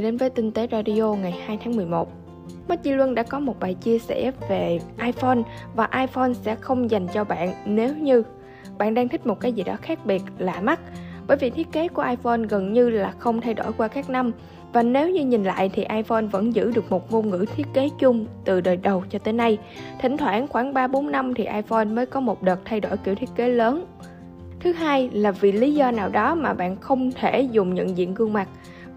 đã đến với Tinh tế Radio ngày 2 tháng 11. Mất Di Luân đã có một bài chia sẻ về iPhone và iPhone sẽ không dành cho bạn nếu như bạn đang thích một cái gì đó khác biệt, lạ mắt. Bởi vì thiết kế của iPhone gần như là không thay đổi qua các năm và nếu như nhìn lại thì iPhone vẫn giữ được một ngôn ngữ thiết kế chung từ đời đầu cho tới nay. Thỉnh thoảng khoảng 3-4 năm thì iPhone mới có một đợt thay đổi kiểu thiết kế lớn. Thứ hai là vì lý do nào đó mà bạn không thể dùng nhận diện gương mặt.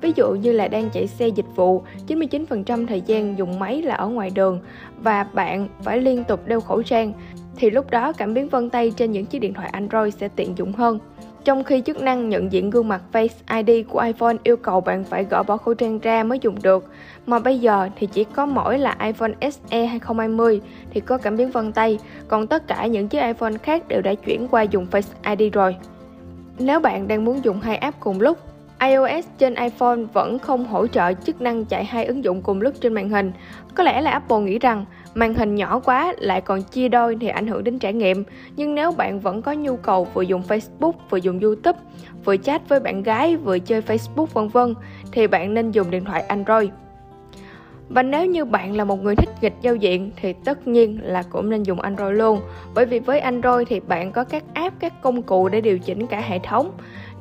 Ví dụ như là đang chạy xe dịch vụ, 99% thời gian dùng máy là ở ngoài đường và bạn phải liên tục đeo khẩu trang thì lúc đó cảm biến vân tay trên những chiếc điện thoại Android sẽ tiện dụng hơn. Trong khi chức năng nhận diện gương mặt Face ID của iPhone yêu cầu bạn phải gỡ bỏ khẩu trang ra mới dùng được, mà bây giờ thì chỉ có mỗi là iPhone SE 2020 thì có cảm biến vân tay, còn tất cả những chiếc iPhone khác đều đã chuyển qua dùng Face ID rồi. Nếu bạn đang muốn dùng hai app cùng lúc iOS trên iPhone vẫn không hỗ trợ chức năng chạy hai ứng dụng cùng lúc trên màn hình. Có lẽ là Apple nghĩ rằng màn hình nhỏ quá lại còn chia đôi thì ảnh hưởng đến trải nghiệm. Nhưng nếu bạn vẫn có nhu cầu vừa dùng Facebook, vừa dùng YouTube, vừa chat với bạn gái, vừa chơi Facebook vân vân thì bạn nên dùng điện thoại Android. Và nếu như bạn là một người thích nghịch giao diện thì tất nhiên là cũng nên dùng Android luôn. Bởi vì với Android thì bạn có các app, các công cụ để điều chỉnh cả hệ thống,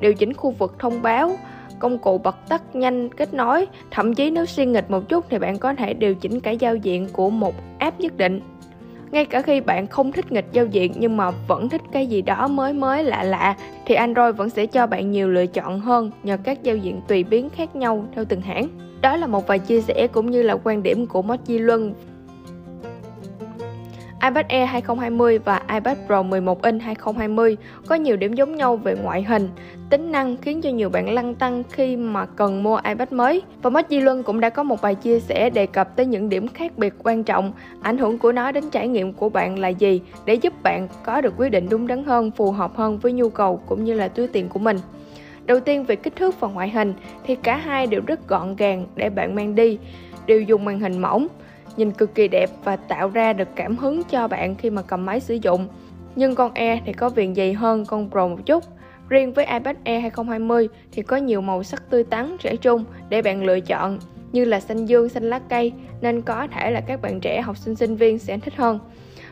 điều chỉnh khu vực thông báo, công cụ bật tắt nhanh kết nối, thậm chí nếu suy nghịch một chút thì bạn có thể điều chỉnh cả giao diện của một app nhất định. Ngay cả khi bạn không thích nghịch giao diện nhưng mà vẫn thích cái gì đó mới mới lạ lạ thì Android vẫn sẽ cho bạn nhiều lựa chọn hơn nhờ các giao diện tùy biến khác nhau theo từng hãng. Đó là một vài chia sẻ cũng như là quan điểm của Mod Luân iPad Air 2020 và iPad Pro 11 inch 2020 có nhiều điểm giống nhau về ngoại hình, tính năng khiến cho nhiều bạn lăn tăng khi mà cần mua iPad mới. Và Mất Di Luân cũng đã có một bài chia sẻ đề cập tới những điểm khác biệt quan trọng, ảnh hưởng của nó đến trải nghiệm của bạn là gì để giúp bạn có được quyết định đúng đắn hơn, phù hợp hơn với nhu cầu cũng như là túi tiền của mình. Đầu tiên về kích thước và ngoại hình thì cả hai đều rất gọn gàng để bạn mang đi, đều dùng màn hình mỏng, nhìn cực kỳ đẹp và tạo ra được cảm hứng cho bạn khi mà cầm máy sử dụng. Nhưng con Air thì có viền dày hơn con Pro một chút. Riêng với iPad e Air 2020 thì có nhiều màu sắc tươi tắn, trẻ trung để bạn lựa chọn như là xanh dương, xanh lá cây nên có thể là các bạn trẻ học sinh sinh viên sẽ thích hơn.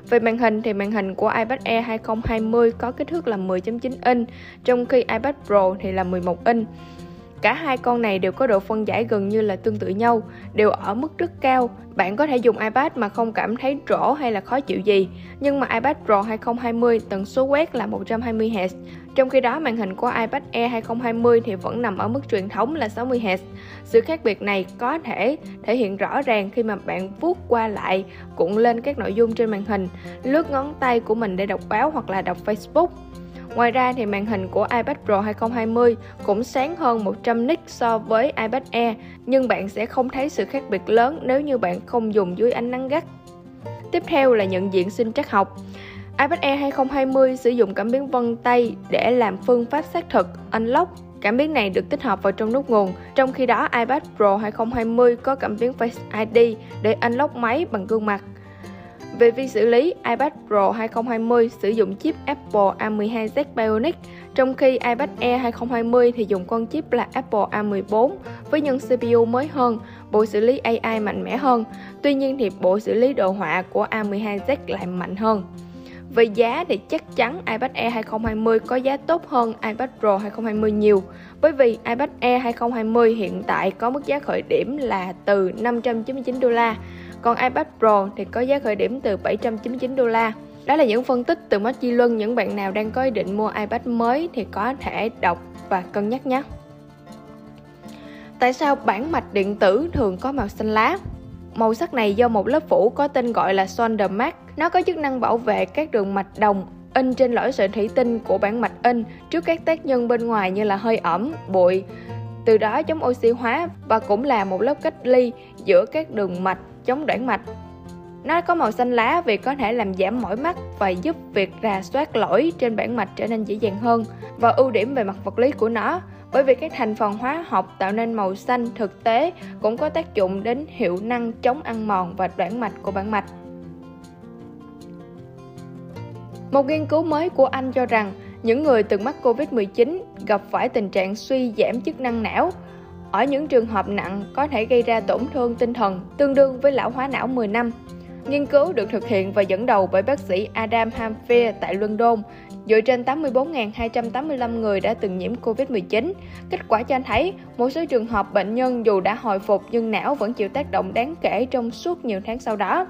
Về màn hình thì màn hình của iPad e Air 2020 có kích thước là 10.9 inch, trong khi iPad Pro thì là 11 inch. Cả hai con này đều có độ phân giải gần như là tương tự nhau, đều ở mức rất cao. Bạn có thể dùng iPad mà không cảm thấy rỗ hay là khó chịu gì. Nhưng mà iPad Pro 2020 tần số quét là 120Hz, trong khi đó màn hình của iPad Air 2020 thì vẫn nằm ở mức truyền thống là 60Hz. Sự khác biệt này có thể thể hiện rõ ràng khi mà bạn vuốt qua lại, cuộn lên các nội dung trên màn hình, lướt ngón tay của mình để đọc báo hoặc là đọc Facebook. Ngoài ra thì màn hình của iPad Pro 2020 cũng sáng hơn 100 nits so với iPad Air, nhưng bạn sẽ không thấy sự khác biệt lớn nếu như bạn không dùng dưới ánh nắng gắt. Tiếp theo là nhận diện sinh trắc học. iPad Air 2020 sử dụng cảm biến vân tay để làm phương pháp xác thực Unlock Cảm biến này được tích hợp vào trong nút nguồn, trong khi đó iPad Pro 2020 có cảm biến Face ID để unlock máy bằng gương mặt. Về vi xử lý, iPad Pro 2020 sử dụng chip Apple A12Z Bionic, trong khi iPad Air 2020 thì dùng con chip là Apple A14 với nhân CPU mới hơn, bộ xử lý AI mạnh mẽ hơn. Tuy nhiên thì bộ xử lý đồ họa của A12Z lại mạnh hơn. Về giá thì chắc chắn iPad Air 2020 có giá tốt hơn iPad Pro 2020 nhiều bởi vì iPad Air 2020 hiện tại có mức giá khởi điểm là từ 599 đô la còn iPad Pro thì có giá khởi điểm từ 799 đô la. Đó là những phân tích từ Mắt Chi Luân, những bạn nào đang có ý định mua iPad mới thì có thể đọc và cân nhắc nhé. Tại sao bản mạch điện tử thường có màu xanh lá? Màu sắc này do một lớp phủ có tên gọi là Solder Mask. Nó có chức năng bảo vệ các đường mạch đồng in trên lõi sợi thủy tinh của bản mạch in trước các tác nhân bên ngoài như là hơi ẩm, bụi, từ đó chống oxy hóa và cũng là một lớp cách ly giữa các đường mạch chống đoản mạch. Nó có màu xanh lá vì có thể làm giảm mỏi mắt và giúp việc rà soát lỗi trên bản mạch trở nên dễ dàng hơn. Và ưu điểm về mặt vật lý của nó, bởi vì các thành phần hóa học tạo nên màu xanh thực tế cũng có tác dụng đến hiệu năng chống ăn mòn và đoạn mạch của bản mạch. Một nghiên cứu mới của Anh cho rằng những người từng mắc Covid-19 gặp phải tình trạng suy giảm chức năng não ở những trường hợp nặng có thể gây ra tổn thương tinh thần tương đương với lão hóa não 10 năm. Nghiên cứu được thực hiện và dẫn đầu bởi bác sĩ Adam Hamfier tại London dựa trên 84.285 người đã từng nhiễm COVID-19. Kết quả cho thấy một số trường hợp bệnh nhân dù đã hồi phục nhưng não vẫn chịu tác động đáng kể trong suốt nhiều tháng sau đó.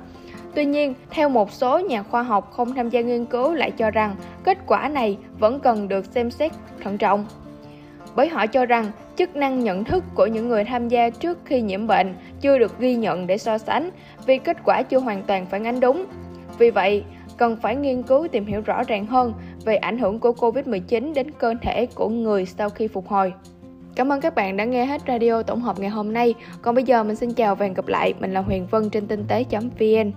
Tuy nhiên, theo một số nhà khoa học không tham gia nghiên cứu lại cho rằng kết quả này vẫn cần được xem xét thận trọng. Bởi họ cho rằng chức năng nhận thức của những người tham gia trước khi nhiễm bệnh chưa được ghi nhận để so sánh vì kết quả chưa hoàn toàn phản ánh đúng. Vì vậy, cần phải nghiên cứu tìm hiểu rõ ràng hơn về ảnh hưởng của COVID-19 đến cơ thể của người sau khi phục hồi. Cảm ơn các bạn đã nghe hết radio tổng hợp ngày hôm nay. Còn bây giờ mình xin chào và hẹn gặp lại. Mình là Huyền Vân trên tinh tế.vn.